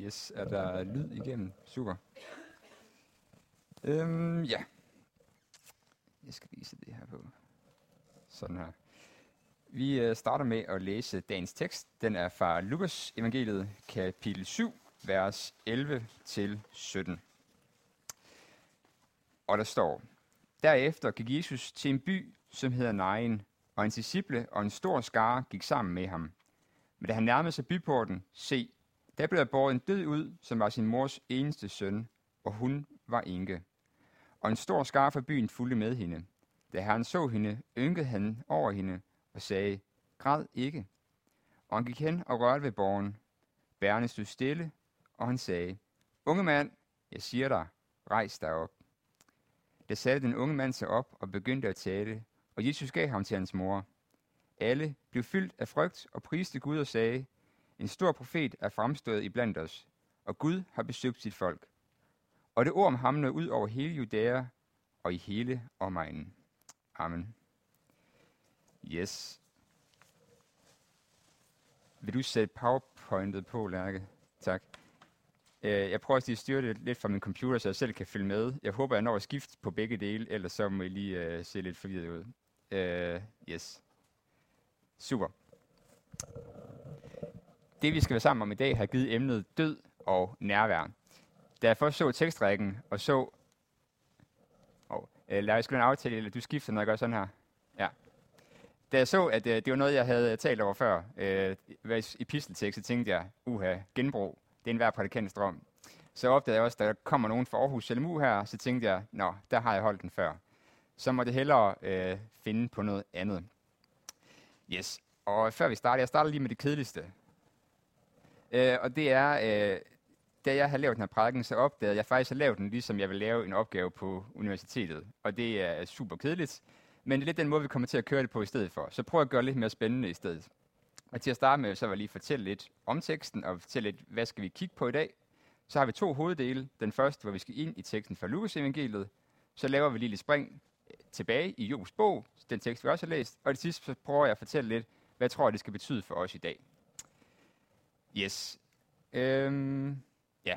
Yes, er der lyd igennem? Super. Øhm, ja. Jeg skal vise det her på. Sådan her. Vi øh, starter med at læse dagens tekst. Den er fra Lukas evangeliet, kapitel 7, vers 11-17. Og der står, Derefter gik Jesus til en by, som hedder Nain, og en disciple og en stor skare gik sammen med ham. Men da han nærmede sig byporten, se, der blev der båret en død ud, som var sin mors eneste søn, og hun var enke. Og en stor skar fra byen fulgte med hende. Da herren så hende, ynkede han over hende og sagde, græd ikke. Og han gik hen og rørte ved borgen. Bærene stod stille, og han sagde, unge mand, jeg siger dig, rejs dig op. Da satte den unge mand sig op og begyndte at tale, og Jesus gav ham til hans mor. Alle blev fyldt af frygt og priste Gud og sagde, en stor profet er fremstået i blandt os, og Gud har besøgt sit folk. Og det ord om ham nåede ud over hele Judæa og i hele omegnen. Amen. Yes. Vil du sætte powerpointet på, Lærke? Tak. Øh, jeg prøver at styre det lidt fra min computer, så jeg selv kan følge med. Jeg håber, jeg når at skifte på begge dele, ellers så må I lige uh, se lidt forvirret ud. Uh, yes. Super. Det, vi skal være sammen om i dag, har givet emnet død og nærvær. Da jeg først så tekstrækken og så... Oh, øh, lad os en aftale, eller du skifter, når jeg gør sådan her. Ja. Da jeg så, at øh, det var noget, jeg havde øh, talt over før, øh, i pisteltekst, så tænkte jeg, uha, genbrug, det er en hver prædikants drøm. Så opdagede jeg også, at der kommer nogen fra Aarhus LMU her, så tænkte jeg, nå, der har jeg holdt den før. Så må det hellere øh, finde på noget andet. Yes, og før vi starter, jeg starter lige med det kedeligste. Øh, og det er, øh, da jeg har lavet den her prædiken, så opdagede jeg faktisk, har lavet den, ligesom jeg vil lave en opgave på universitetet. Og det er super kedeligt, men det er lidt den måde, vi kommer til at køre det på i stedet for. Så prøv at gøre det lidt mere spændende i stedet. Og til at starte med, så vil jeg lige fortælle lidt om teksten, og fortælle lidt, hvad skal vi kigge på i dag. Så har vi to hoveddele. Den første, hvor vi skal ind i teksten fra Lukas evangeliet. Så laver vi lige lidt spring øh, tilbage i Jobs bog, den tekst, vi også har læst. Og det sidste, så prøver jeg at fortælle lidt, hvad jeg tror, det skal betyde for os i dag. Yes. Øhm, ja.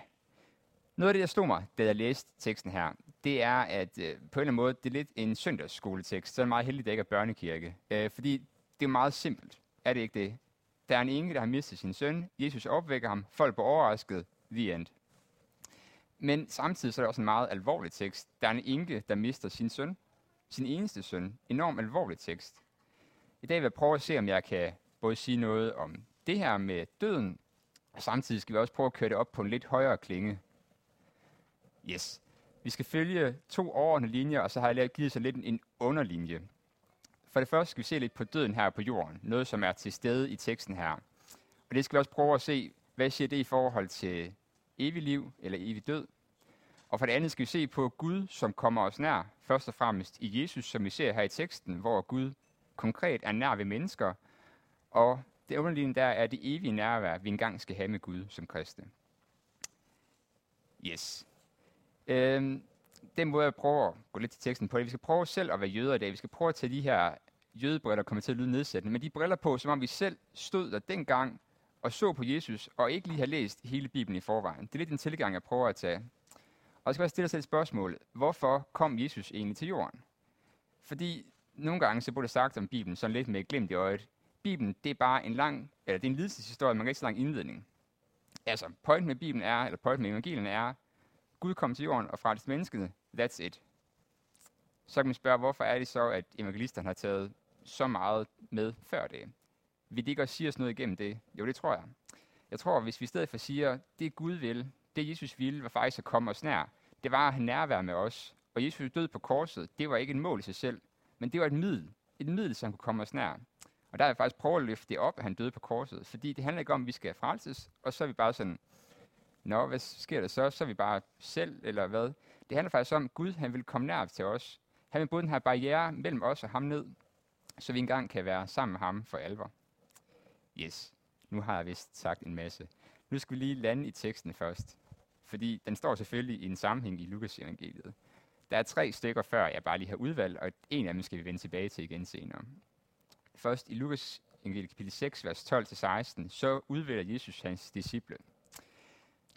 Noget af det, der stod mig, da jeg læste teksten her, det er, at øh, på en eller anden måde, det er lidt en søndagsskoletekst, så er det meget heldigt, at det ikke er børnekirke. Øh, fordi det er meget simpelt. Er det ikke det? Der er en enke, der har mistet sin søn. Jesus opvækker ham. Folk bliver overrasket. The end. Men samtidig så er det også en meget alvorlig tekst. Der er en enke, der mister sin søn. Sin eneste søn. Enormt alvorlig tekst. I dag vil jeg prøve at se, om jeg kan både sige noget om det her med døden, samtidig skal vi også prøve at køre det op på en lidt højere klinge. Yes. Vi skal følge to overordnede linjer, og så har jeg givet så lidt en underlinje. For det første skal vi se lidt på døden her på jorden, noget som er til stede i teksten her. Og det skal vi også prøve at se, hvad siger det i forhold til evig liv eller evig død. Og for det andet skal vi se på Gud, som kommer os nær, først og fremmest i Jesus, som vi ser her i teksten, hvor Gud konkret er nær ved mennesker, og det underliggende der er det evige nærvær, vi engang skal have med Gud som kristne. Yes. Øhm, den måde, jeg prøver at gå lidt til teksten på det, vi skal prøve selv at være jøder i dag. Vi skal prøve at tage de her jødebriller, kommer til at lyde nedsættende, men de briller på, som om vi selv stod der dengang og så på Jesus, og ikke lige har læst hele Bibelen i forvejen. Det er lidt en tilgang, jeg prøver at tage. Og jeg skal bare stille os et spørgsmål. Hvorfor kom Jesus egentlig til jorden? Fordi nogle gange så burde det sagt om Bibelen sådan lidt med glimt i øjet. Bibelen, det er bare en lang, eller det er en lidelseshistorie, man kan ikke så lang indledning. Altså, pointen med Bibelen er, eller pointen med evangelien er, Gud kom til jorden og frelste mennesket. That's it. Så kan man spørge, hvorfor er det så, at evangelisterne har taget så meget med før det? Vil det ikke også sige os noget igennem det? Jo, det tror jeg. Jeg tror, hvis vi i stedet for siger, det Gud vil, det Jesus ville, var faktisk at komme os nær. Det var at have nærvær med os. Og Jesus død på korset, det var ikke et mål i sig selv, men det var et middel. Et middel, som kunne komme os nær. Og der har jeg faktisk prøvet at løfte det op, at han døde på korset. Fordi det handler ikke om, at vi skal frelses, og så er vi bare sådan, Nå, hvad sker der så? Så er vi bare selv, eller hvad? Det handler faktisk om, at Gud han vil komme nær til os. Han vil bryde den her barriere mellem os og ham ned, så vi engang kan være sammen med ham for alvor. Yes, nu har jeg vist sagt en masse. Nu skal vi lige lande i teksten først, fordi den står selvfølgelig i en sammenhæng i Lukas evangeliet. Der er tre stykker før, jeg bare lige har udvalgt, og en af dem skal vi vende tilbage til igen senere. Først i Lukas evangeliet kapitel 6, vers 12-16, så udvælger Jesus hans disciple.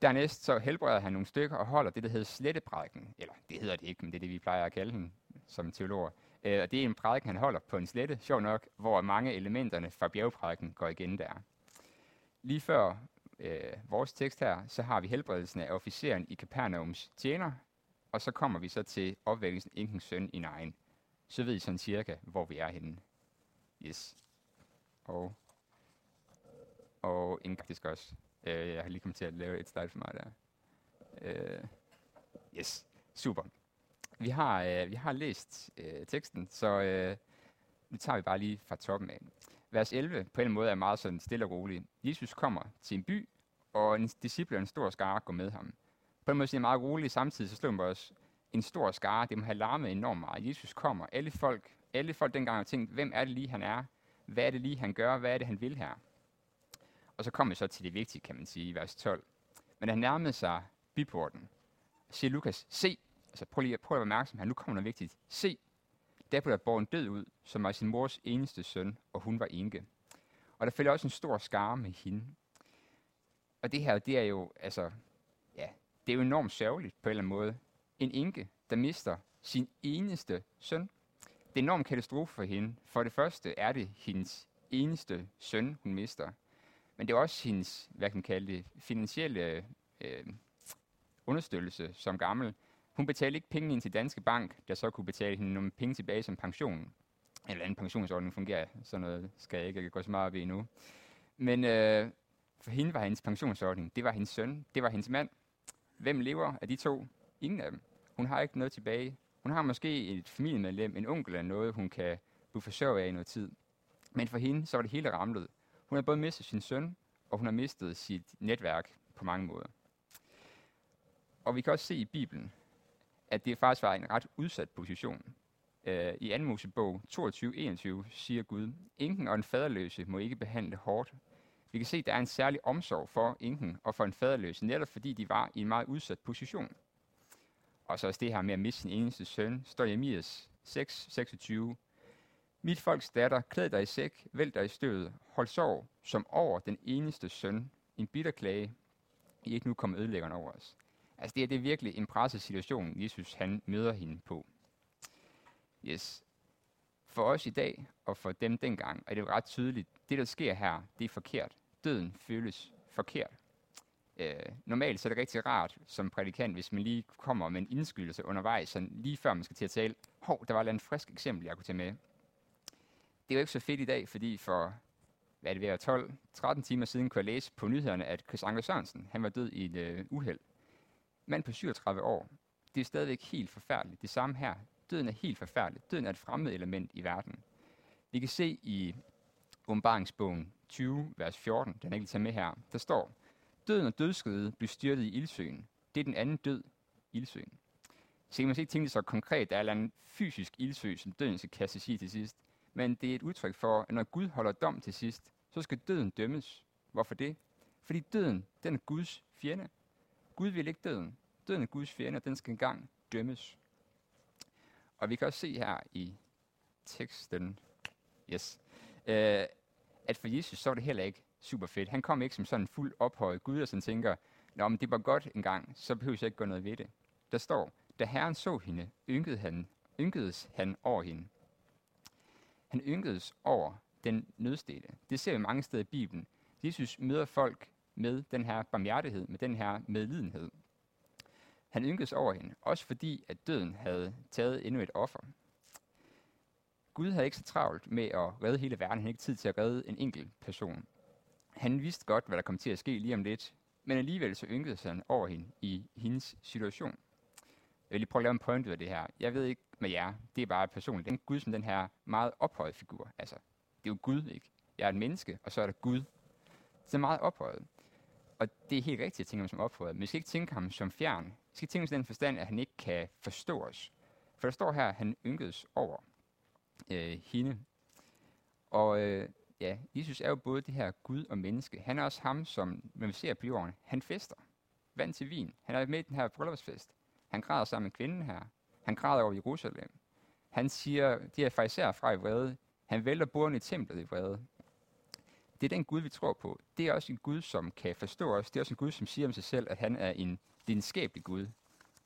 Dernæst så helbreder han nogle stykker og holder det, der hedder sletteprædiken. Eller det hedder det ikke, men det er det, vi plejer at kalde den som teologer. Øh, og det er en prædiken, han holder på en slette, sjov nok, hvor mange elementerne fra bjergprædiken går igen der. Lige før øh, vores tekst her, så har vi helbredelsen af officeren i Capernaums tjener, og så kommer vi så til opvækkelsen Inkens søn i Nejen. Så ved I sådan cirka, hvor vi er henne. Yes. Og, og en faktisk også. Øh, jeg har lige kommet til at lave et slide for mig der. Øh, yes, super. Vi har, øh, vi har læst øh, teksten, så øh, nu tager vi bare lige fra toppen af. Vers 11 på en måde er meget sådan stille og rolig. Jesus kommer til en by, og en disciple og en stor skare går med ham. På en måde siger meget roligt, samtidig så slår man også en stor skare, det må have larmet enormt meget. Jesus kommer, alle folk, alle folk dengang har tænkt, hvem er det lige, han er? Hvad er det lige, han gør? Hvad er det, han vil her? Og så kommer vi så til det vigtige, kan man sige, i vers 12. Men han nærmede sig biporten. Siger Lukas, se, altså prøv lige prøv at være opmærksom her, nu kommer noget vigtigt. Se, der blev der borgen en død ud, som var sin mors eneste søn, og hun var enke. Og der følger også en stor skare med hende. Og det her, det er jo, altså, ja, det er jo enormt sørgeligt på en eller anden måde. En enke, der mister sin eneste søn. Det er en enorm katastrofe for hende. For det første er det hendes eneste søn, hun mister. Men det er også hendes, hvad kan man kalde det, finansielle øh, understøttelse som gammel. Hun betalte ikke penge ind til Danske Bank, der så kunne betale hende nogle penge tilbage som pension. Eller anden pensionsordning fungerer, sådan noget skal jeg ikke gå så meget op i nu. Men øh, for hende var hendes pensionsordning, det var hendes søn, det var hendes mand. Hvem lever af de to? Ingen af dem. Hun har ikke noget tilbage. Hun har måske et familiemedlem, en onkel eller noget, hun kan blive forsørget af i noget tid. Men for hende, så var det hele ramlet. Hun har både mistet sin søn, og hun har mistet sit netværk på mange måder. Og vi kan også se i Bibelen, at det faktisk var en ret udsat position. Øh, I 2. Mosebog 22.21 siger Gud, Enken og en faderløse må ikke behandle hårdt. Vi kan se, at der er en særlig omsorg for enken og for en faderløse, netop fordi de var i en meget udsat position. Og så også det her med at miste sin eneste søn, står i 6, 26. Mit folks datter, klæd dig i sæk, væld dig i støvet, hold sorg som over den eneste søn, en bitter klage, I ikke nu kommer ødelæggeren over os. Altså det er, det er virkelig en presset situation, Jesus han møder hende på. Yes. For os i dag, og for dem dengang, er det ret tydeligt, det der sker her, det er forkert. Døden føles forkert. Øh, normalt så er det rigtig rart som prædikant, hvis man lige kommer med en indskydelse undervejs, sådan lige før man skal til at tale, hov, der var et frisk eksempel, jeg kunne tage med. Det er jo ikke så fedt i dag, fordi for hvad er det være, 12-13 timer siden kunne jeg læse på nyhederne, at Chris Anker Sørensen, han var død i et øh, uheld mand på 37 år. Det er stadigvæk helt forfærdeligt. Det samme her. Døden er helt forfærdelig. Døden er et fremmed element i verden. Vi kan se i åbenbaringsbogen 20, vers 14, den er ikke taget med her, der står, Døden og dødskriget blev styrtet i ildsøen. Det er den anden død, ildsøen. Så kan man ikke tænke det så konkret, der er en fysisk ildsø, som døden skal kastes i til sidst. Men det er et udtryk for, at når Gud holder dom til sidst, så skal døden dømmes. Hvorfor det? Fordi døden, den er Guds fjende. Gud vil ikke døden. Døden er Guds fjende, og den skal engang dømmes. Og vi kan også se her i teksten, yes, øh, at for Jesus så er det heller ikke super fedt. Han kom ikke som sådan en fuld ophøjet Gud, og sådan tænker, Nå, men det var godt en gang, så behøver jeg ikke gøre noget ved det. Der står, da Herren så hende, ynkede han, ynkedes han over hende. Han ynkedes over den nødstede. Det ser vi mange steder i Bibelen. Jesus møder folk med den her barmhjertighed, med den her medlidenhed. Han ynkedes over hende, også fordi at døden havde taget endnu et offer. Gud havde ikke så travlt med at redde hele verden. Han havde ikke tid til at redde en enkelt person. Han vidste godt, hvad der kom til at ske lige om lidt, men alligevel så ynkede han over hende i hendes situation. Jeg vil lige prøve at lave en point ud af det her. Jeg ved ikke med jer, det er bare personligt. Den Gud som den her meget ophøjet figur. Altså, det er jo Gud, ikke? Jeg er et menneske, og så er der Gud. Så er meget ophøjet. Og det er helt rigtigt at tænke ham som ophøjet, men vi skal ikke tænke ham som fjern. Vi skal tænke ham i den forstand, at han ikke kan forstå os. For der står her, at han ynkedes over øh, hende. Og øh, ja, Jesus er jo både det her Gud og menneske. Han er også ham, som, når vi ser på jorden, han fester. Vand til vin. Han er med i den her bryllupsfest. Han græder sammen med kvinden her. Han græder over Jerusalem. Han siger, de er fariserer fra i vrede. Han vælter bordene i templet i vrede. Det er den Gud, vi tror på. Det er også en Gud, som kan forstå os. Det er også en Gud, som siger om sig selv, at han er en lidenskabelig Gud.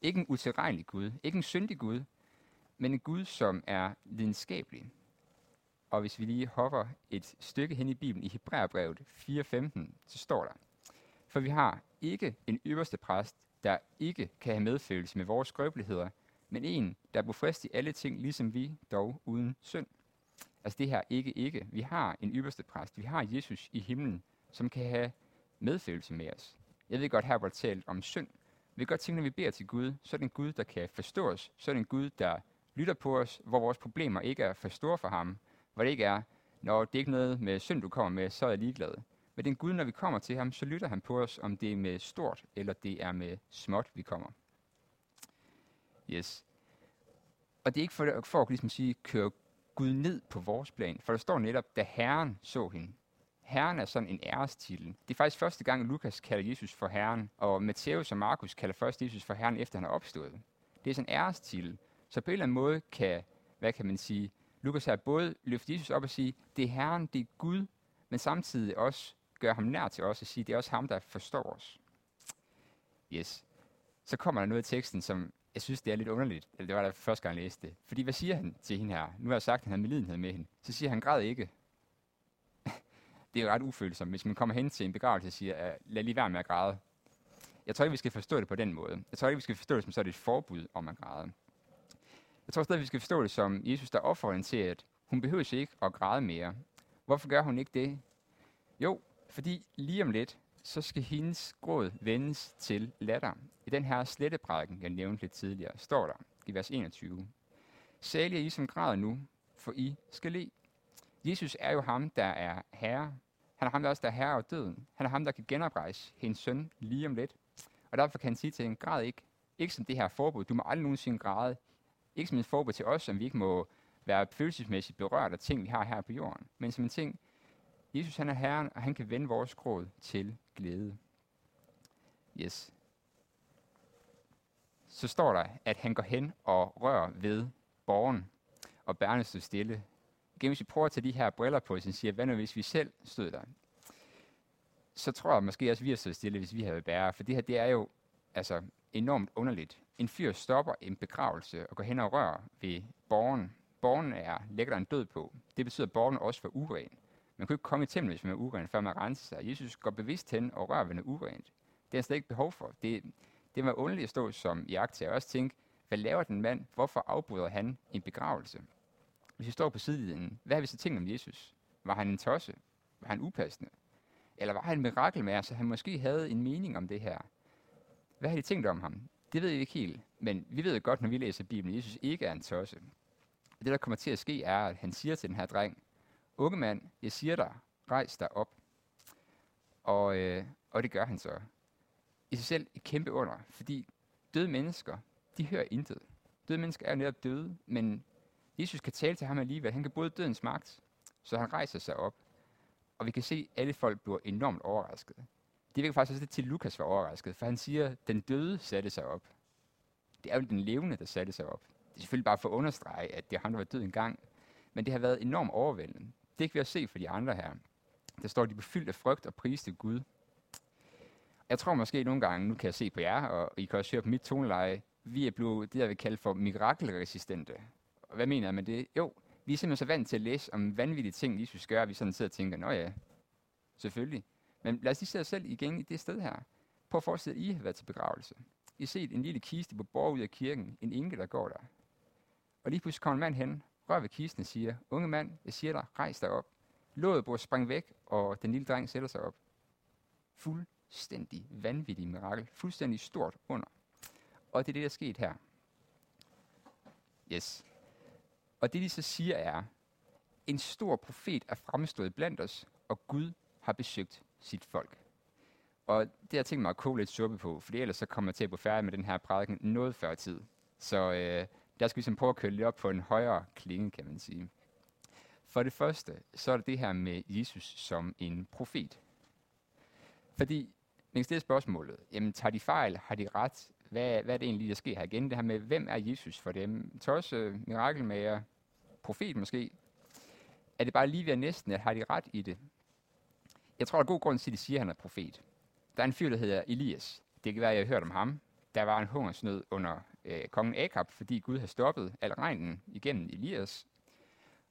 Ikke en utilregnelig Gud. Ikke en syndig Gud. Men en Gud, som er lidenskabelig. Og hvis vi lige hopper et stykke hen i Bibelen, i Hebræerbrevet 4.15, så står der, For vi har ikke en øverste præst, der ikke kan have medfølelse med vores skrøbeligheder, men en, der er frist i alle ting, ligesom vi, dog uden synd. Altså det her ikke, ikke. Vi har en ypperste præst. Vi har Jesus i himlen, som kan have medfølelse med os. Jeg ved godt, her var talt om synd. Vi kan godt tænke, når vi beder til Gud, så er det en Gud, der kan forstå os. Så er det en Gud, der lytter på os, hvor vores problemer ikke er for store for ham. Hvor det ikke er, når det er ikke noget med synd, du kommer med, så er jeg ligeglad. Men det Gud, når vi kommer til ham, så lytter han på os, om det er med stort, eller det er med småt, vi kommer. Yes. Og det er ikke for, for at ligesom sige, køre Gud ned på vores plan. For der står netop, da Herren så hende. Herren er sådan en ærestitel. Det er faktisk første gang, Lukas kalder Jesus for Herren, og Matthæus og Markus kalder først Jesus for Herren, efter han er opstået. Det er sådan en ærestitel. Så på en eller anden måde kan, hvad kan man sige, Lukas har både løfte Jesus op og sige, det er Herren, det er Gud, men samtidig også gøre ham nær til os og sige, det er også ham, der forstår os. Yes. Så kommer der noget i teksten, som jeg synes, det er lidt underligt. Eller det var da første gang, jeg læste det. Fordi hvad siger han til hende her? Nu har jeg sagt, at han har medlidenhed med hende. Så siger han, græd ikke. det er jo ret ufølsomt, hvis man kommer hen til en begravelse og siger, øh, lad lige være med at græde. Jeg tror ikke, vi skal forstå det på den måde. Jeg tror ikke, vi skal forstå det som så et forbud om at græde. Jeg tror stadig, vi skal forstå det som Jesus, der opfordrer til, at hun behøver ikke at græde mere. Hvorfor gør hun ikke det? Jo, fordi lige om lidt, så skal hendes gråd vendes til latter. I den her sletteprædiken, jeg nævnte lidt tidligere, står der i vers 21. Særlig er I som græder nu, for I skal le. Jesus er jo ham, der er herre. Han er ham, der også der er herre over døden. Han er ham, der kan genoprejse hendes søn lige om lidt. Og derfor kan han sige til hende, græd ikke. Ikke som det her forbud. Du må aldrig nogensinde græde. Ikke som en forbud til os, som vi ikke må være følelsesmæssigt berørt af ting, vi har her på jorden. Men som en ting, Jesus han er Herren, og han kan vende vores gråd til glæde. Yes. Så står der, at han går hen og rører ved borgen, og bærne stod stille. Igen, hvis vi prøver at tage de her briller på, så siger, hvad nu hvis vi selv stod der? Så tror jeg måske også, at vi har stået stille, hvis vi havde bære, for det her, det er jo altså, enormt underligt. En fyr stopper en begravelse og går hen og rører ved borgen. Borgen er, lægger der en død på. Det betyder, at borgen også var uren. Man kunne ikke komme i templet, hvis man var uren, før man renser sig. Jesus går bevidst hen og rører ved noget urent. Det er slet ikke behov for. Det, det var underligt at stå som i akt og også tænke, hvad laver den mand? Hvorfor afbryder han en begravelse? Hvis vi står på sidelinjen, hvad har vi så tænkt om Jesus? Var han en tosse? Var han upassende? Eller var han en mirakelmager, så han måske havde en mening om det her? Hvad har de tænkt om ham? Det ved vi ikke helt, men vi ved godt, når vi læser Bibelen, at Jesus ikke er en tosse. Det, der kommer til at ske, er, at han siger til den her dreng, unge mand, jeg siger dig, rejs dig op. Og, øh, og det gør han så. I sig selv et kæmpe under, fordi døde mennesker, de hører intet. Døde mennesker er netop døde, men Jesus kan tale til ham alligevel. Han kan bryde dødens magt, så han rejser sig op. Og vi kan se, at alle folk bliver enormt overrasket. Det virker faktisk også lidt til, at Lukas var overrasket, for han siger, at den døde satte sig op. Det er jo den levende, der satte sig op. Det er selvfølgelig bare for at understrege, at det er ham, der var død engang. Men det har været enormt overvældende. Det kan vi også se for de andre her. Der står, at de befyldt af frygt og priste Gud. Jeg tror måske nogle gange, nu kan jeg se på jer, og I kan også høre på mit toneleje, vi er blevet det, jeg vil kalde for mirakelresistente. Og hvad mener jeg med det? Jo, vi er simpelthen så vant til at læse om vanvittige ting, Jesus gør, at vi sådan sidder og tænker, nå ja, selvfølgelig. Men lad os lige se os selv igen i det sted her. Prøv at forestille, at I har været til begravelse. I har set en lille kiste på borg ud af kirken, en enke, der går der. Og lige pludselig kommer en mand hen, rører ved kisten og siger, unge mand, jeg siger dig, rejs dig op. Låget burde springe væk, og den lille dreng sætter sig op. Fuldstændig vanvittig mirakel. Fuldstændig stort under. Og det er det, der er sket her. Yes. Og det, de så siger, er, en stor profet er fremstået blandt os, og Gud har besøgt sit folk. Og det har jeg tænkt mig at koge lidt suppe på, for ellers så kommer jeg til at blive færdig med den her prædiken noget før tid. Så øh, der skal vi sådan prøve at køre lidt op på en højere klinge, kan man sige. For det første, så er det det her med Jesus som en profet. Fordi, man kan stille spørgsmålet, jamen tager de fejl, har de ret, hvad, hvad er det egentlig, der sker her igen? Det her med, hvem er Jesus for dem? Tosse, mirakelmager, profet måske? Er det bare lige ved næsten, at har de ret i det? Jeg tror, der er god grund til, at de siger, at han er profet. Der er en fyr, der hedder Elias. Det kan være, at jeg har hørt om ham. Der var en hungersnød under øh, kongen Akab, fordi Gud havde stoppet al regnen igennem Elias.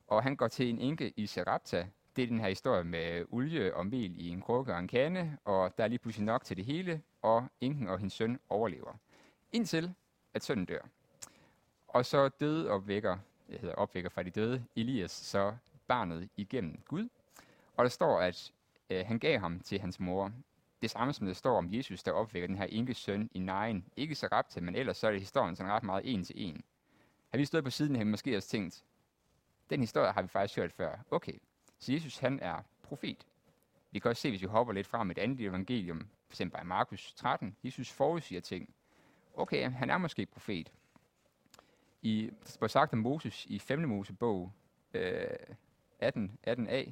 Og han går til en enke i Sarabta. Det er den her historie med olie og mel i en krukke og en kande, og der er lige pludselig nok til det hele, og enken og hendes søn overlever. Indtil at sønnen dør. Og så døde opvækker, jeg hedder opvækker fra de døde, Elias, så barnet igennem Gud. Og der står, at øh, han gav ham til hans mor. Det samme som der står om Jesus, der opvækker den her enke søn i nejen. Ikke så rapte, men ellers så er det historien sådan ret meget en til en. Har vi stået på siden af måske også tænkt, den historie har vi faktisk hørt før. Okay, så Jesus han er profet. Vi kan også se, hvis vi hopper lidt frem et andet evangelium, f.eks. i Markus 13, Jesus forudsiger ting. Okay, han er måske profet. I, på sagt om Moses i 5. Mosebog øh, 18, 18a,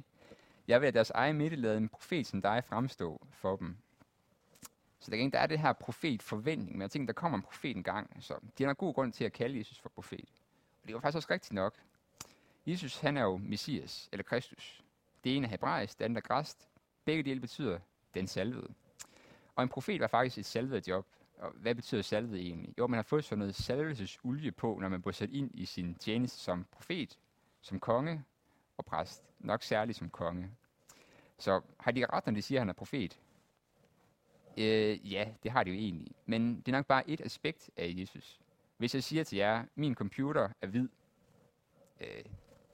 jeg vil at deres egen midte lade en profet som dig fremstå for dem. Så der, der er det her profet-forventning, men jeg tænker, der kommer en profet en gang, så de har god grund til at kalde Jesus for profet. Og det var faktisk også rigtigt nok. Jesus, han er jo Messias, eller Kristus. Det ene er hebraisk, det andet er græst. Begge dele betyder den salvede. Og en profet var faktisk et salvet job. Og hvad betyder salvet egentlig? Jo, man har fået sådan noget salvelsesolie på, når man bliver sat ind i sin tjeneste som profet, som konge og præst. Nok særligt som konge. Så har de ret, når de siger, at han er profet? Øh, ja, det har de jo egentlig. Men det er nok bare et aspekt af Jesus. Hvis jeg siger til jer, min computer er hvid, øh,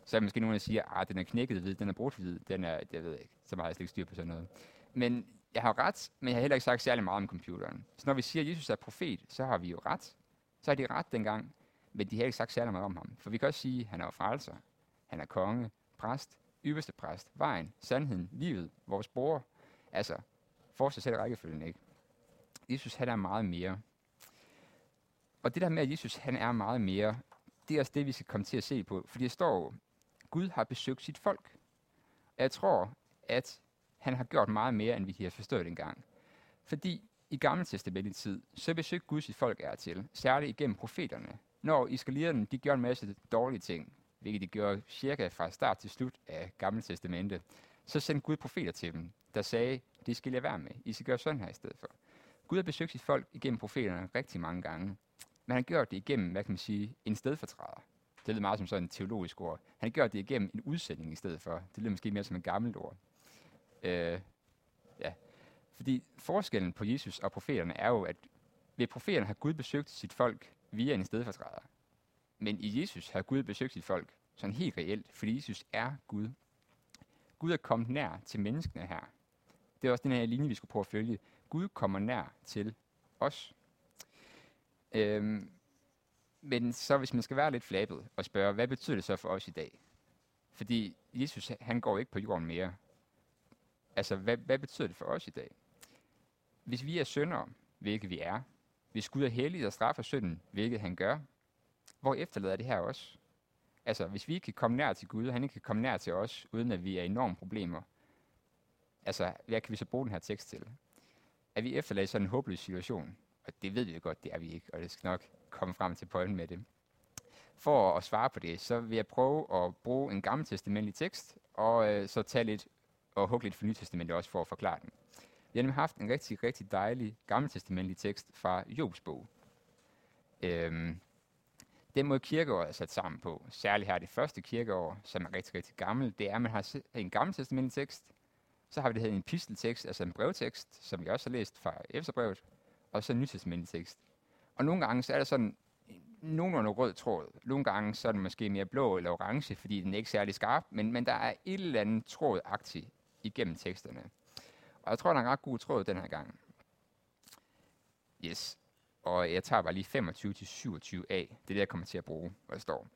så er måske nogen, der siger, at ah, den er knækket hvid, den er brudt hvid, den er, jeg ved ikke, så meget jeg slet ikke styr på sådan noget. Men jeg har ret, men jeg har heller ikke sagt særlig meget om computeren. Så når vi siger, at Jesus er profet, så har vi jo ret. Så har de ret dengang, men de har ikke sagt særlig meget om ham. For vi kan også sige, at han er frelser, han er konge, præst, ypperste præst, vejen, sandheden, livet, vores bror. Altså, for sig selv rækkefølgen, ikke? Jesus, han er meget mere. Og det der med, at Jesus, han er meget mere, det er også det, vi skal komme til at se på. Fordi det står Gud har besøgt sit folk. Jeg tror, at han har gjort meget mere, end vi har forstået engang. Fordi i Gamle Testamentet tid, så besøgte Gud sit folk er til, særligt igennem profeterne. Når israelitterne, de gjorde en masse dårlige ting, hvilket de gjorde cirka fra start til slut af Gamle Testamente, så sendte Gud profeter til dem, der sagde, det skal I lade være med. I skal gøre sådan her i stedet for. Gud har besøgt sit folk igennem profeterne rigtig mange gange. Men han gjorde det igennem, hvad kan man sige, en stedfortræder. Det lyder meget som sådan et teologisk ord. Han gjorde det igennem en udsending i stedet for. Det lyder måske mere som et gammelt ord. Øh, ja. Fordi forskellen på Jesus og profeterne er jo, at ved profeterne har Gud besøgt sit folk via en stedfortræder. Men i Jesus har Gud besøgt sit folk sådan helt reelt, fordi Jesus er Gud. Gud er kommet nær til menneskene her. Det er også den her linje, vi skulle prøve at følge. Gud kommer nær til os. Øhm, men så hvis man skal være lidt flabet og spørge, hvad betyder det så for os i dag? Fordi Jesus, han går ikke på jorden mere. Altså, hvad, hvad betyder det for os i dag? Hvis vi er syndere, hvilket vi er, hvis Gud er hellig og straffer synden, hvilket han gør, hvor efterlader det her også? Altså, hvis vi ikke kan komme nær til Gud, og han ikke kan komme nær til os, uden at vi er enorme problemer, altså, hvad kan vi så bruge den her tekst til? Er vi efterladt sådan en håbløs situation? Og det ved vi jo godt, det er vi ikke, og det skal nok komme frem til pointen med det. For at svare på det, så vil jeg prøve at bruge en gammeltestamentlig tekst, og øh, så tage lidt og hugge lidt for Nytestamentet også for at forklare den. Vi har nemlig haft en rigtig, rigtig dejlig gammeltestamentlig tekst fra Jobs bog. Øhm, den måde kirkeåret er sat sammen på, særligt her det første kirkeår, som er rigtig, rigtig gammel, det er, at man har en gammeltestamentlig tekst, så har vi det her en pisteltekst, altså en brevtekst, som vi også har læst fra Efterbrevet, og så en nytestamentlig tekst. Og nogle gange så er der sådan nogenlunde rød tråd. Nogle gange så er den måske mere blå eller orange, fordi den er ikke særlig skarp, men, men der er et eller andet trådagtigt igennem teksterne. Og jeg tror, der er en ret god tråd den her gang. Yes. Og jeg tager bare lige 25 til 27 af. Det er det, jeg kommer til at bruge, hvor jeg står.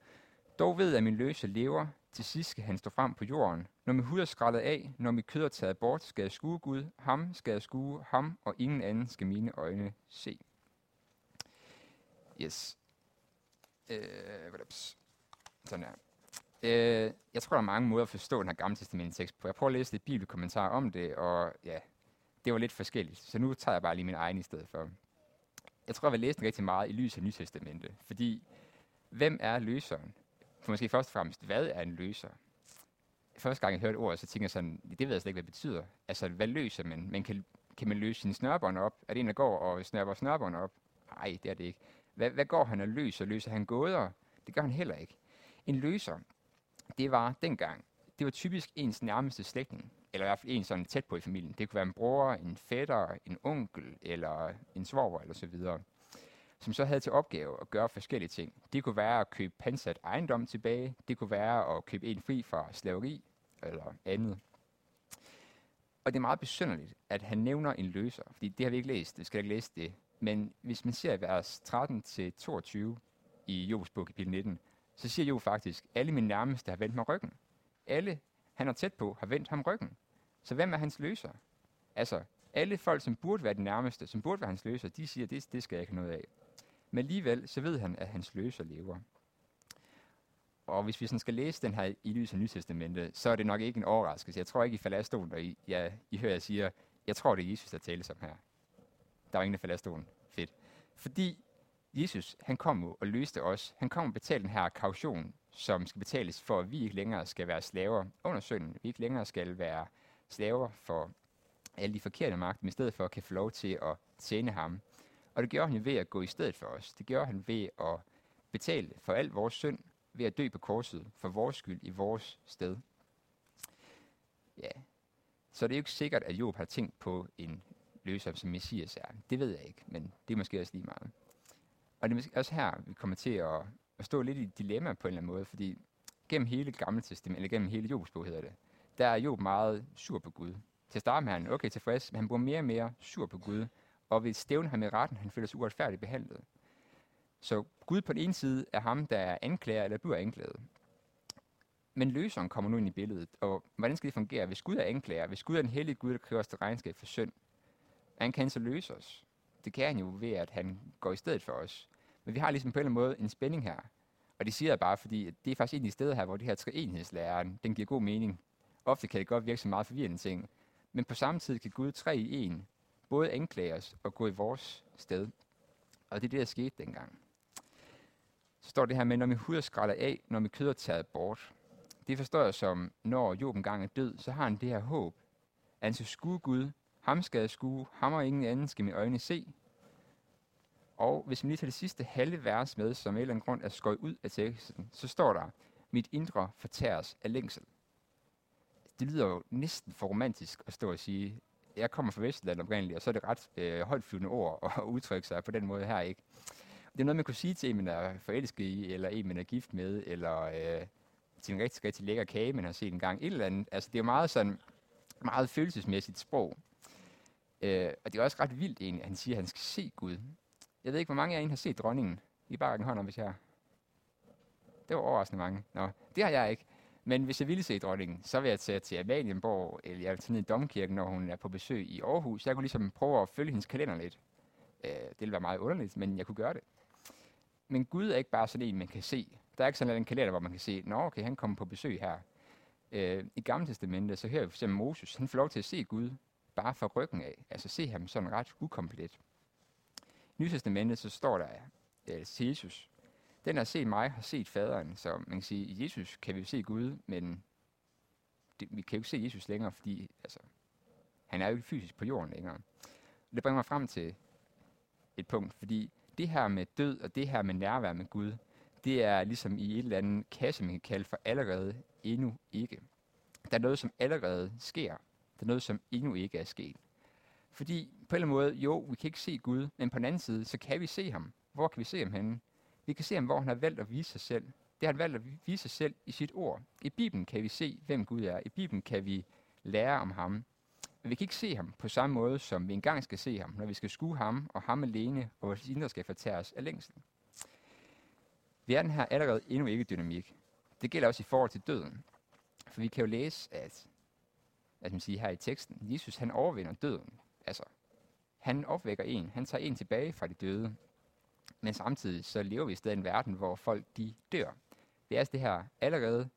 Dog ved at min løse lever, til sidst skal han stå frem på jorden. Når min hud er skrællet af, når mit kød er taget bort, skal jeg skue Gud. Ham skal jeg skue, ham og ingen anden skal mine øjne se. Yes. Øh, sådan der. Øh, jeg tror, der er mange måder at forstå den her gamle tekst på. Jeg prøver at læse lidt bibelkommentar om det, og ja, det var lidt forskelligt. Så nu tager jeg bare lige min egen i stedet for. Jeg tror, jeg vil læse den rigtig meget i lys af Nytestamentet, fordi hvem er løseren? For måske først og fremmest, hvad er en løser? første gang jeg hørte ordet, så tænkte jeg sådan, det ved jeg slet ikke, hvad det betyder. Altså, hvad løser man? man kan, kan man løse sine snørbånd op? Er det en, der går og snørper snørbånd op? Nej, det er det ikke. Hvad, hvad går han og løser? Løser han gåder? Det gør han heller ikke. En løser, det var dengang, det var typisk ens nærmeste slægtning, eller i hvert fald en sådan tæt på i familien. Det kunne være en bror, en fætter, en onkel, eller en svoger, eller så videre, som så havde til opgave at gøre forskellige ting. Det kunne være at købe pansat ejendom tilbage, det kunne være at købe en fri fra slaveri, eller andet. Og det er meget besynderligt, at han nævner en løser, fordi det har vi ikke læst, det skal ikke læse det. Men hvis man ser vers 13-22 i Jobs bog kapitel 19, så siger jo faktisk, alle mine nærmeste har vendt mig ryggen. Alle, han er tæt på, har vendt ham ryggen. Så hvem er hans løser? Altså, alle folk, som burde være de nærmeste, som burde være hans løser, de siger, det, det skal jeg ikke have noget af. Men alligevel, så ved han, at hans løser lever. Og hvis vi sådan skal læse den her i lyset af Nytestamentet, så er det nok ikke en overraskelse. Jeg tror ikke, I falder af stolen, og I, ja, I hører, jeg siger, jeg tror, det er Jesus, der tales om her. Der er ingen, der falder af stolen. Fedt. Fordi Jesus, han kom og løste os. Han kom og betalte den her kaution, som skal betales for, at vi ikke længere skal være slaver under synden. Vi ikke længere skal være slaver for alle de forkerte magter, men i stedet for kan få lov til at tjene ham. Og det gjorde han ved at gå i stedet for os. Det gjorde han ved at betale for al vores synd, ved at dø på korset for vores skyld i vores sted. Ja, så det er jo ikke sikkert, at Job har tænkt på en løser, som Messias er. Det ved jeg ikke, men det er måske også lige meget. Og det er også her, vi kommer til at, at stå lidt i et dilemma på en eller anden måde, fordi gennem hele Gamle Testament, eller gennem hele Jobs bog hedder det, der er Job meget sur på Gud. Til at starte med han okay tilfreds, men han bliver mere og mere sur på Gud, og vil stævne ham i retten, han føler sig uretfærdigt behandlet. Så Gud på den ene side er ham, der er anklager eller bliver anklaget. Men løseren kommer nu ind i billedet, og hvordan skal det fungere? Hvis Gud er anklager, hvis Gud er den hellige Gud, der kræver os til regnskab for synd, han kan så løse os. Det kan han jo ved, at han går i stedet for os. Men vi har ligesom på en eller anden måde en spænding her. Og det siger jeg bare, fordi at det er faktisk en af de steder her, hvor det her treenhedslæren, den giver god mening. Ofte kan det godt virke så meget forvirrende ting. Men på samme tid kan Gud tre i en både anklage os og gå i vores sted. Og det er det, der skete dengang. Så står det her med, når min hud er skrællet af, når mit kød er taget bort. Det forstår jeg som, når Job engang er død, så har han det her håb. Altså han skue Gud, ham skal jeg skue, ham og ingen anden skal mine øjne se. Og hvis man lige tager det sidste halve vers med, som af en eller anden grund er skåret ud af teksten, så står der, mit indre fortæres af længsel. Det lyder jo næsten for romantisk at stå og sige, jeg kommer fra Vestland oprindeligt, og så er det ret øh, højtflyvende ord at udtrykke sig på den måde her, ikke? Det er noget, man kunne sige til en, man er forelsket i, eller en, man er gift med, eller øh, til en rigtig, rigtig lækker kage, man har set en gang. Et eller andet. Altså, det er jo meget sådan, meget følelsesmæssigt sprog. Øh, og det er også ret vildt egentlig, at han siger, at han skal se Gud. Jeg ved ikke, hvor mange af jer har set dronningen. I bare en hånd om, hvis jeg Det var overraskende mange. Nå, det har jeg ikke. Men hvis jeg ville se dronningen, så vil jeg tage til Amalienborg, eller jeg vil tage ned i Domkirken, når hun er på besøg i Aarhus. Jeg kunne ligesom prøve at følge hendes kalender lidt. Øh, det ville være meget underligt, men jeg kunne gøre det. Men Gud er ikke bare sådan en, man kan se. Der er ikke sådan en kalender, hvor man kan se, nå okay, han kommer på besøg her. Øh, I Gamle Testamentet, så hører vi for eksempel Moses, han får lov til at se Gud bare fra ryggen af. Altså se ham sådan ret ukomplet. Nytestamentet, så står der, at Jesus, den har set mig, har set faderen. Så man kan sige, at Jesus kan vi se Gud, men det, vi kan jo ikke se Jesus længere, fordi altså, han er jo ikke fysisk på jorden længere. Det bringer mig frem til et punkt, fordi det her med død og det her med nærvær med Gud, det er ligesom i et eller andet kasse, man kan kalde for allerede endnu ikke. Der er noget, som allerede sker. Der er noget, som endnu ikke er sket. Fordi på en eller anden måde, jo, vi kan ikke se Gud, men på den anden side, så kan vi se ham. Hvor kan vi se ham henne? Vi kan se ham, hvor han har valgt at vise sig selv. Det har han valgt at vise sig selv i sit ord. I Bibelen kan vi se, hvem Gud er. I Bibelen kan vi lære om ham. Men vi kan ikke se ham på samme måde, som vi engang skal se ham, når vi skal skue ham og ham alene, og vores indre skal fortæres af længsel. Verden har allerede endnu ikke dynamik. Det gælder også i forhold til døden. For vi kan jo læse, at, at man siger her i teksten, Jesus han overvinder døden. Altså, han opvækker en, han tager en tilbage fra de døde. Men samtidig så lever vi i stedet i en verden, hvor folk de dør. Det er altså det her allerede,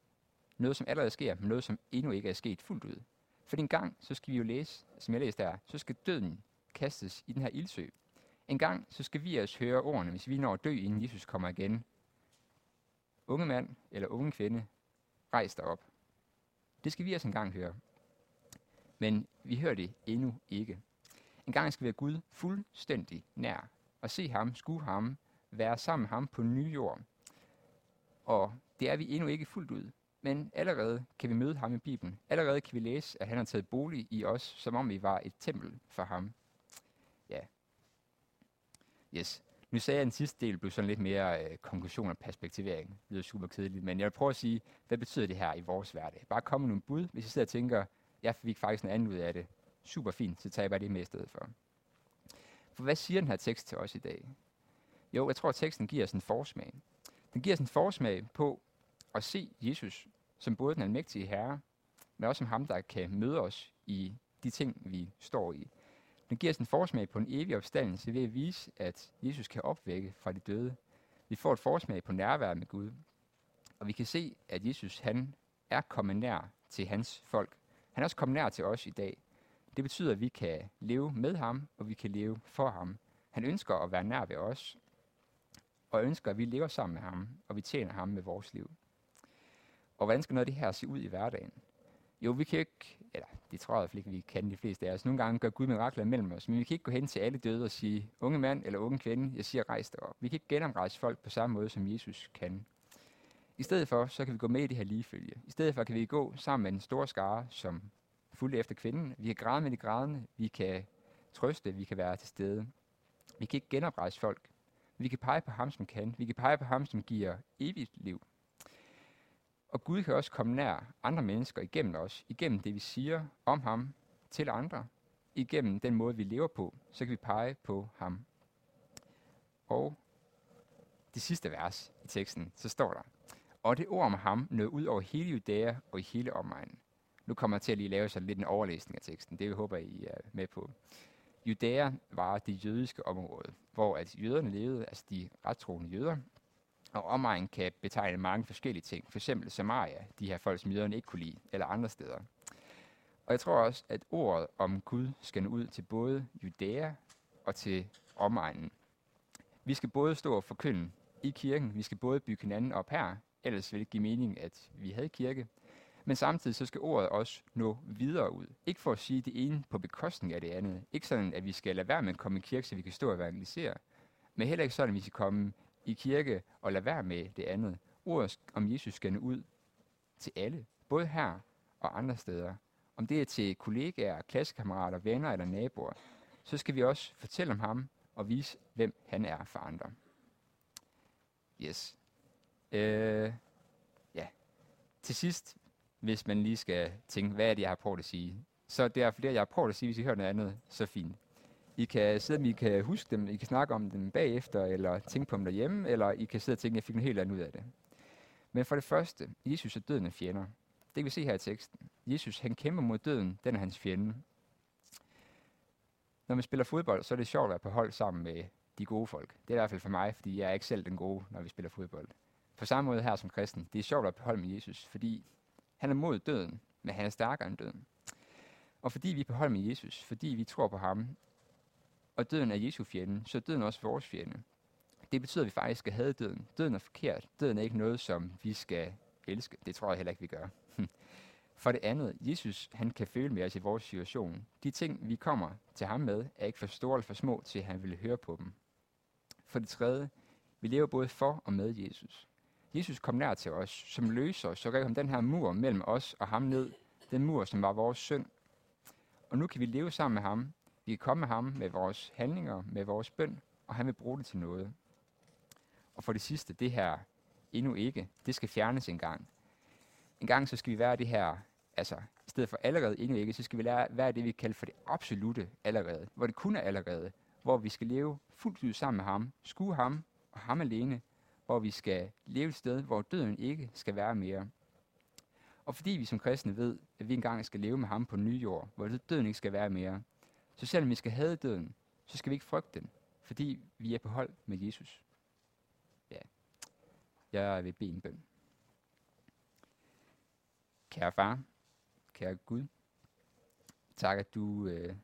noget som allerede sker, men noget som endnu ikke er sket fuldt ud. For en gang, så skal vi jo læse, som jeg læste der, så skal døden kastes i den her ildsø. En gang, så skal vi også høre ordene, hvis vi når at dø, inden Jesus kommer igen. Unge mand eller unge kvinde, rejs dig op. Det skal vi også engang høre. Men vi hører det endnu ikke. En gang skal vi have Gud fuldstændig nær, og se ham, skue ham, være sammen med ham på ny jord. Og det er vi endnu ikke fuldt ud. Men allerede kan vi møde ham i Bibelen. Allerede kan vi læse, at han har taget bolig i os, som om vi var et tempel for ham. Ja. Yes. Nu sagde jeg, at den sidste del blev sådan lidt mere øh, konklusion og perspektivering. Det lyder super kedeligt, men jeg vil prøve at sige, hvad betyder det her i vores hverdag? Bare komme med nogle bud, hvis I sidder og tænker, jeg fik faktisk noget andet ud af det. Super fint, så taber jeg det med i stedet for. For hvad siger den her tekst til os i dag? Jo, jeg tror, at teksten giver os en forsmag. Den giver os en forsmag på at se Jesus som både den almægtige herre, men også som ham, der kan møde os i de ting, vi står i. Den giver os en forsmag på en evig opstandelse ved at vise, at Jesus kan opvække fra de døde. Vi får et forsmag på nærvær med Gud. Og vi kan se, at Jesus han er kommet nær til hans folk. Han er også kommet nær til os i dag. Det betyder, at vi kan leve med ham, og vi kan leve for ham. Han ønsker at være nær ved os, og ønsker, at vi lever sammen med ham, og vi tjener ham med vores liv. Og hvordan skal noget af det her se ud i hverdagen? Jo, vi kan ikke, eller det tror jeg ikke, vi kan de fleste af os. Nogle gange gør Gud mirakler mellem os, men vi kan ikke gå hen til alle døde og sige, unge mand eller unge kvinde, jeg siger, rejs dig op. Vi kan ikke genomrejse folk på samme måde, som Jesus kan. I stedet for, så kan vi gå med i det her ligefølge. I stedet for kan vi gå sammen med en stor skare, som fulgte efter kvinden. Vi kan græde med de grædende, vi kan trøste, vi kan være til stede. Vi kan ikke genoprejse folk. Vi kan pege på ham, som kan. Vi kan pege på ham, som giver evigt liv. Og Gud kan også komme nær andre mennesker igennem os, igennem det, vi siger om ham til andre, igennem den måde, vi lever på, så kan vi pege på ham. Og det sidste vers i teksten, så står der, og det ord om ham nåede ud over hele Judæa og i hele omegnen. Nu kommer jeg til at lige lave sådan lidt en overlæsning af teksten. Det håber I er med på. Judæa var det jødiske område, hvor at jøderne levede, altså de rettroende jøder, og omegn kan betegne mange forskellige ting. For eksempel Samaria, de her folk, som jøderne ikke kunne lide, eller andre steder. Og jeg tror også, at ordet om Gud skal nå ud til både Judæa og til omegnen. Vi skal både stå og forkynde i kirken, vi skal både bygge hinanden op her, ellers ville det give mening, at vi havde kirke. Men samtidig så skal ordet også nå videre ud. Ikke for at sige det ene på bekostning af det andet. Ikke sådan, at vi skal lade være med at komme i kirke, så vi kan stå og evangelisere. Men heller ikke sådan, at vi skal komme i kirke og lade være med det andet. Ordet om Jesus skal nå ud til alle, både her og andre steder. Om det er til kollegaer, klassekammerater, venner eller naboer, så skal vi også fortælle om ham og vise, hvem han er for andre. Yes. Øh, ja. Til sidst, hvis man lige skal tænke, hvad er det, jeg har prøvet at sige, så det er flere, jeg har prøvet at sige, hvis I hører noget andet, så fint. I kan sidde, I kan huske dem, I kan snakke om dem bagefter, eller tænke på dem derhjemme, eller I kan sidde og tænke, at jeg fik noget helt andet ud af det. Men for det første, Jesus er døden af fjender. Det kan vi se her i teksten. Jesus, han kæmper mod døden, den er hans fjende. Når man spiller fodbold, så er det sjovt at være på hold sammen med de gode folk. Det er i hvert fald for mig, fordi jeg er ikke selv den gode, når vi spiller fodbold. På samme måde her som kristen, det er sjovt at være på hold med Jesus, fordi han er mod døden, men han er stærkere end døden. Og fordi vi er på hold med Jesus, fordi vi tror på ham, og døden er Jesu fjende, så er døden også vores fjende. Det betyder, at vi faktisk skal have døden. Døden er forkert. Døden er ikke noget, som vi skal elske. Det tror jeg heller ikke, vi gør. For det andet, Jesus han kan føle med os i vores situation. De ting, vi kommer til ham med, er ikke for store eller for små, til at han ville høre på dem. For det tredje, vi lever både for og med Jesus. Jesus kom nær til os, som løser, så rev han den her mur mellem os og ham ned. Den mur, som var vores synd. Og nu kan vi leve sammen med ham, vi kan komme med ham med vores handlinger, med vores bøn, og han vil bruge det til noget. Og for det sidste, det her endnu ikke, det skal fjernes en gang. En gang så skal vi være det her, altså i stedet for allerede endnu ikke, så skal vi lære, være det, vi kalder for det absolute allerede, hvor det kun er allerede, hvor vi skal leve fuldt ud sammen med ham, skue ham og ham alene, hvor vi skal leve et sted, hvor døden ikke skal være mere. Og fordi vi som kristne ved, at vi engang skal leve med ham på ny jord, hvor døden ikke skal være mere, så selvom vi skal have døden, så skal vi ikke frygte den, fordi vi er på hold med Jesus. Ja, jeg vil bede en bøn. Kære far, kære Gud, tak at du, øh,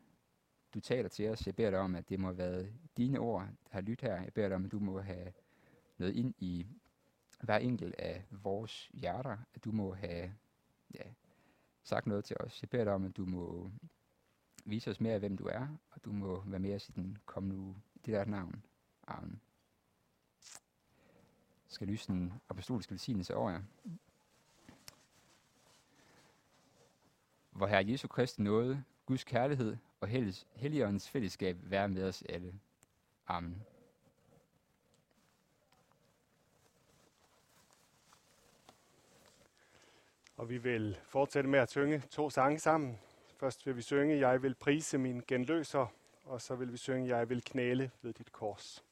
du taler til os. Jeg beder dig om, at det må have været dine ord, der har lyttet her. Jeg beder dig om, at du må have noget ind i hver enkelt af vores hjerter. At du må have ja, sagt noget til os. Jeg beder dig om, at du må vise os mere af, hvem du er, og du må være med os i den kommende uge. Det der navn. Amen. Skal lyse den apostoliske velsignelse over jer. Hvor Herre Jesu Kristi nåde, Guds kærlighed og Helligåndens fællesskab være med os alle. Amen. Og vi vil fortsætte med at synge to sange sammen. Først vil vi synge, Jeg vil prise min genløser, og så vil vi synge, Jeg vil knæle ved dit kors.